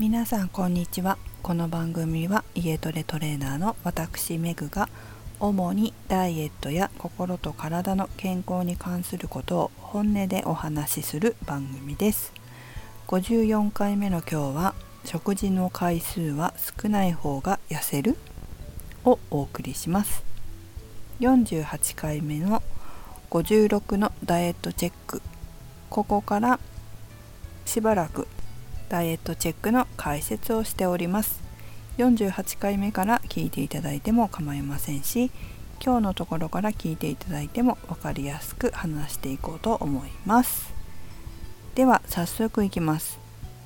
皆さんこんにちは。この番組は家トレトレーナーの私メグが主にダイエットや心と体の健康に関することを本音でお話しする番組です。54回目の今日は食事の回数は少ない方が痩せる？をお送りします。48回目の56のダイエットチェック。ここからしばらくダイエットチェックの解説をしております。48回目から聞いていただいても構いませんし今日のところから聞いていただいても分かりやすく話していこうと思います。では早速いきます。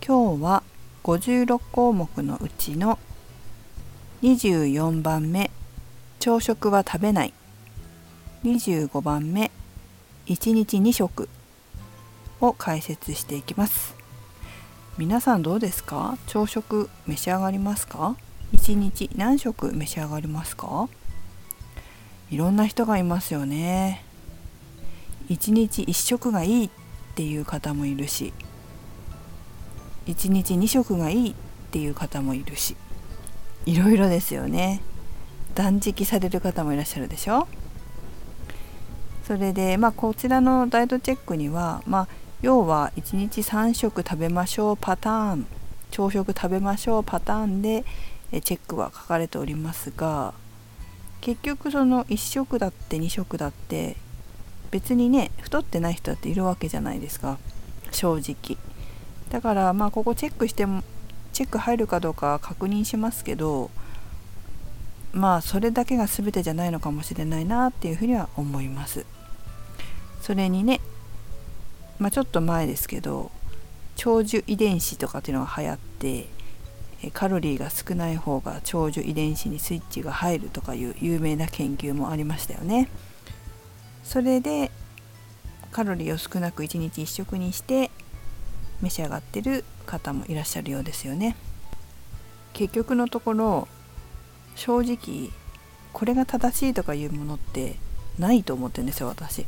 今日は56項目のうちの24番目朝食は食べない。25番目1日2食を解説していきます。皆さんどうですか？朝食召し上がりますか？1日何食召し上がりますか？いろんな人がいますよね。1日1食がいいっていう方もいるし1日2食がいいっていう方もいるしいろいろですよね。断食される方もいらっしゃるでしょ？それでまあこちらのダイエットチェックにはまあ要は1日3食食べましょうパターン朝食食べましょうパターンでチェックは書かれておりますが結局その1食だって2食だって別にね太ってない人だっているわけじゃないですか。正直。だからまあここチェックしてもチェック入るかどうか確認しますけどまあそれだけが全てじゃないのかもしれないなっていうふうには思います。それにねまあ、ちょっと前ですけど長寿遺伝子とかっていうのが流行ってカロリーが少ない方が長寿遺伝子にスイッチが入るとかいう有名な研究もありましたよね。それでカロリーを少なく1日1食にして召し上がってる方もいらっしゃるようですよね。結局のところ正直これが正しいとかいうものってないと思ってるんですよ私。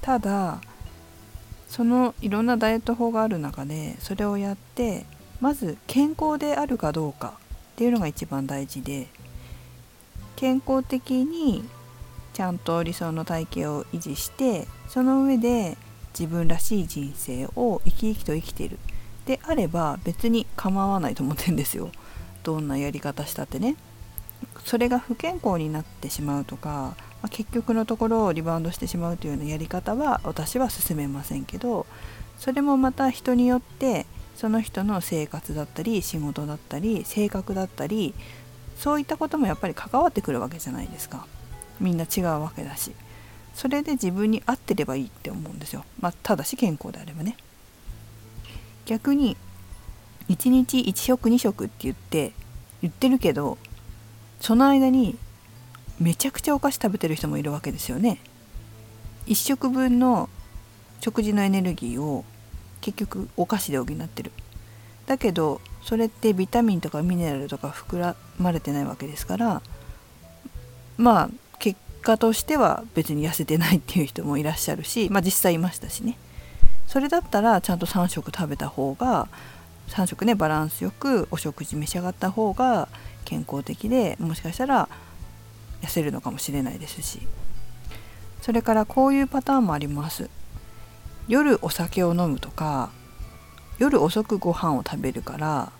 ただそのいろんなダイエット法がある中でそれをやってまず健康であるかどうかっていうのが一番大事で健康的にちゃんと理想の体型を維持してその上で自分らしい人生を生き生きと生きている。であれば別に構わないと思ってんですよ。どんなやり方したってね。それが不健康になってしまうとかまあ、結局のところをリバウンドしてしまうというようなやり方は私は勧めませんけどそれもまた人によってその人の生活だったり仕事だったり性格だったりそういったこともやっぱり関わってくるわけじゃないですか。みんな違うわけだし。それで自分に合ってればいいって思うんですよ、まあ、ただし健康であればね。逆に1日1食2食って言って言ってるけどその間にめちゃくちゃお菓子食べてる人もいるわけですよね。1食分の食事のエネルギーを結局お菓子で補ってる。だけどそれってビタミンとかミネラルとか膨らまれてないわけですからまあ結果としては別に痩せてないっていう人もいらっしゃるしまあ実際いましたしねそれだったらちゃんと3食食べた方が3食ねバランスよくお食事召し上がった方が健康的でもしかしたら痩せるのかもしれないですし。それからこういうパターンもあります。夜お酒を飲むとか夜遅くご飯を食べるから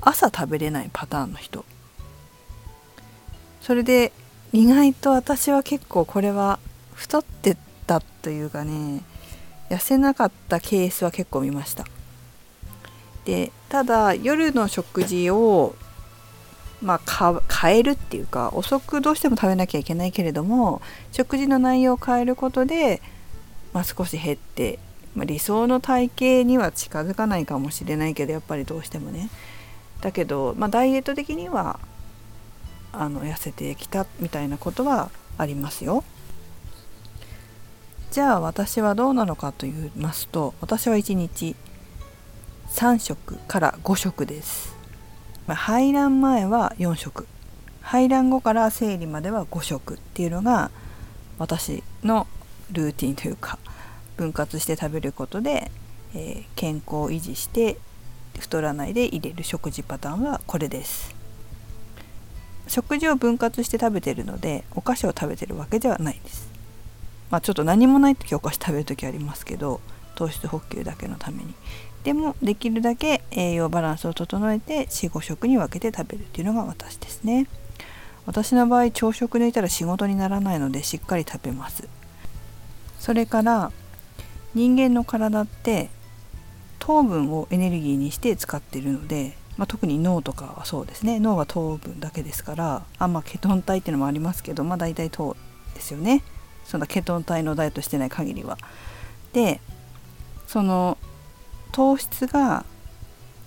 朝食べれないパターンの人。それで意外と私は結構これは太ってたというかね痩せなかったケースは結構見ました。でただ夜の食事をまあ、変えるっていうか遅くどうしても食べなきゃいけないけれども食事の内容を変えることで、まあ、少し減って、まあ、理想の体型には近づかないかもしれないけどやっぱりどうしてもねだけど、まあ、ダイエット的にはあの痩せてきたみたいなことはありますよ。じゃあ私はどうなのかと言いますと私は1日3食から5食です。ま、排卵前は4食排卵後から生理までは5食っていうのが私のルーティンというか分割して食べることで、えー、健康を維持して太らないで入れる食事パターンはこれです。食事を分割して食べてるのでお菓子を食べてるわけではないです。まあちょっと何もない時お菓子食べる時ありますけど糖質補給だけのために。でもできるだけ栄養バランスを整えて45食に分けて食べるっていうのが私ですね。私の場合朝食抜いたら仕事にならないのでしっかり食べます。それから人間の体って糖分をエネルギーにして使ってるので、まあ、特に脳とかはそうですね。脳は糖分だけですからあんまケトン体っていうのもありますけどまあ大体糖ですよね。そんなケトン体のダイエットしてない限りは。でその糖質が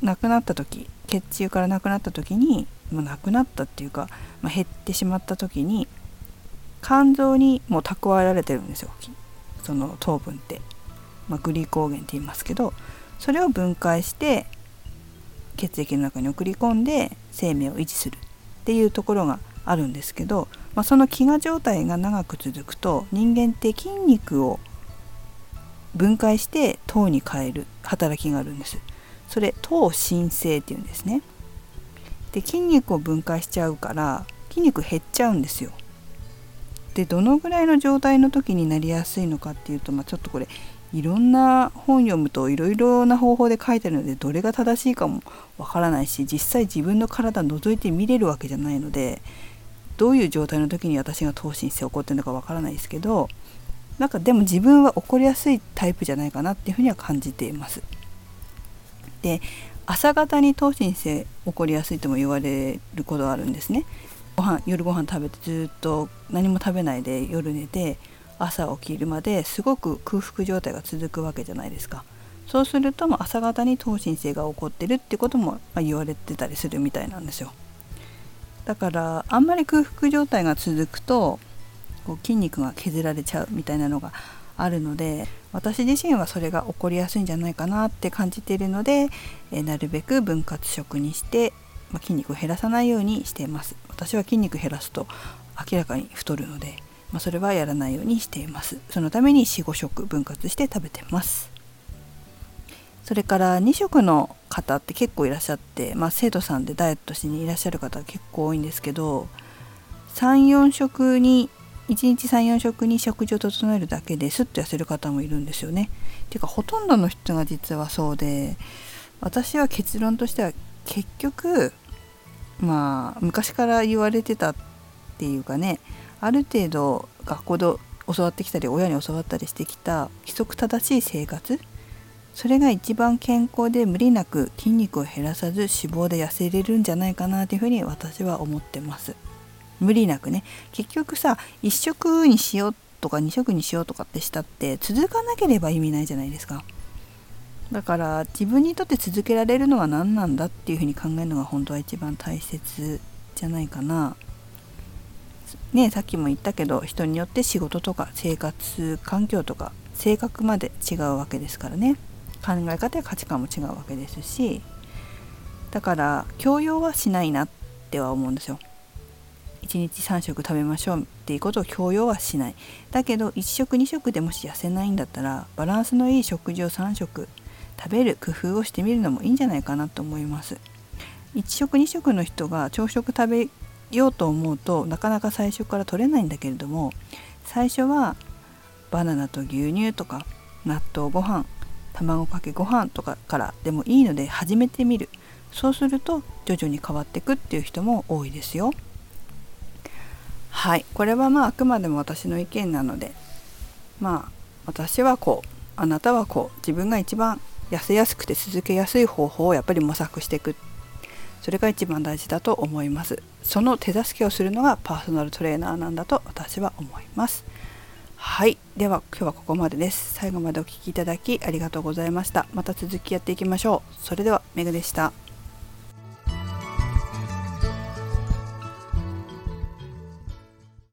なくなった時血中からなくなった時にもうなくなったっていうか、まあ、減ってしまった時に肝臓にもう蓄えられてるんですよ。その糖分って、まあ、グリコーゲンって言いますけどそれを分解して血液の中に送り込んで生命を維持するっていうところがあるんですけど、まあ、その飢餓状態が長く続くと人間って筋肉を分解して糖に変える働きがあるんです。それ糖新生っていうんですね。で筋肉を分解しちゃうから筋肉減っちゃうんですよ。でどのぐらいの状態の時になりやすいのかっていうと、まあ、ちょっとこれいろんな本読むといろいろな方法で書いてあるのでどれが正しいかもわからないし実際自分の体覗いて見れるわけじゃないのでどういう状態の時に私が糖心性起こってるのかわからないですけどなんかでも自分は起こりやすいタイプじゃないかなっていうふうには感じています。で朝方に糖心性起こりやすいとも言われることがあるんですね。ご飯夜ご飯食べてずっと何も食べないで夜寝て朝起きるまですごく空腹状態が続くわけじゃないですか。そうすると朝方に糖心性が起こってるってことも言われてたりするみたいなんですよ。だからあんまり空腹状態が続くとこう筋肉が削られちゃうみたいなのがあるので私自身はそれが起こりやすいんじゃないかなって感じているので、えなるべく分割食にして、まあ、筋肉を減らさないようにしています。私は筋肉減らすと明らかに太るので、まあ、それはやらないようにしています。そのために45食分割して食べてます。それから2食の方って結構いらっしゃって、まあ、生徒さんでダイエットしにいらっしゃる方結構多いんですけど34食に1日34食に食事を整えるだけですっと痩せる方もいるんですよね。ていうかほとんどの人が実はそうで私は結論としては結局まあ昔から言われてたっていうかねある程度学校で教わってきたり親に教わったりしてきた規則正しい生活それが一番健康で無理なく筋肉を減らさず脂肪で痩せれるんじゃないかなというふうに私は思ってます。無理なくね。結局さ1食にしようとか2食にしようとかってしたって続かなければ意味ないじゃないですか。だから自分にとって続けられるのは何なんだっていうふうに考えるのが本当は一番大切じゃないかな。ねさっきも言ったけど人によって仕事とか生活環境とか性格まで違うわけですからね。考え方や価値観も違うわけですし。だから強要はしないなっては思うんですよ。1日3食食べましょうっていうことを強要はしない。だけど1食2食でもし痩せないんだったらバランスのいい食事を3食食べる工夫をしてみるのもいいんじゃないかなと思います。1食2食の人が朝食食べようと思うとなかなか最初から取れないんだけれども最初はバナナと牛乳とか納豆ご飯卵かけご飯とかからでもいいので始めてみる。そうすると徐々に変わっていくっていう人も多いですよ。はい。これはまああくまでも私の意見なのでまあ私はこうあなたはこう自分が一番痩せやすくて続けやすい方法をやっぱり模索していく。それが一番大事だと思います。その手助けをするのがパーソナルトレーナーなんだと私は思います。はい。では今日はここまでです。最後までお聴きいただきありがとうございました。また続きやっていきましょう。それではメグでした。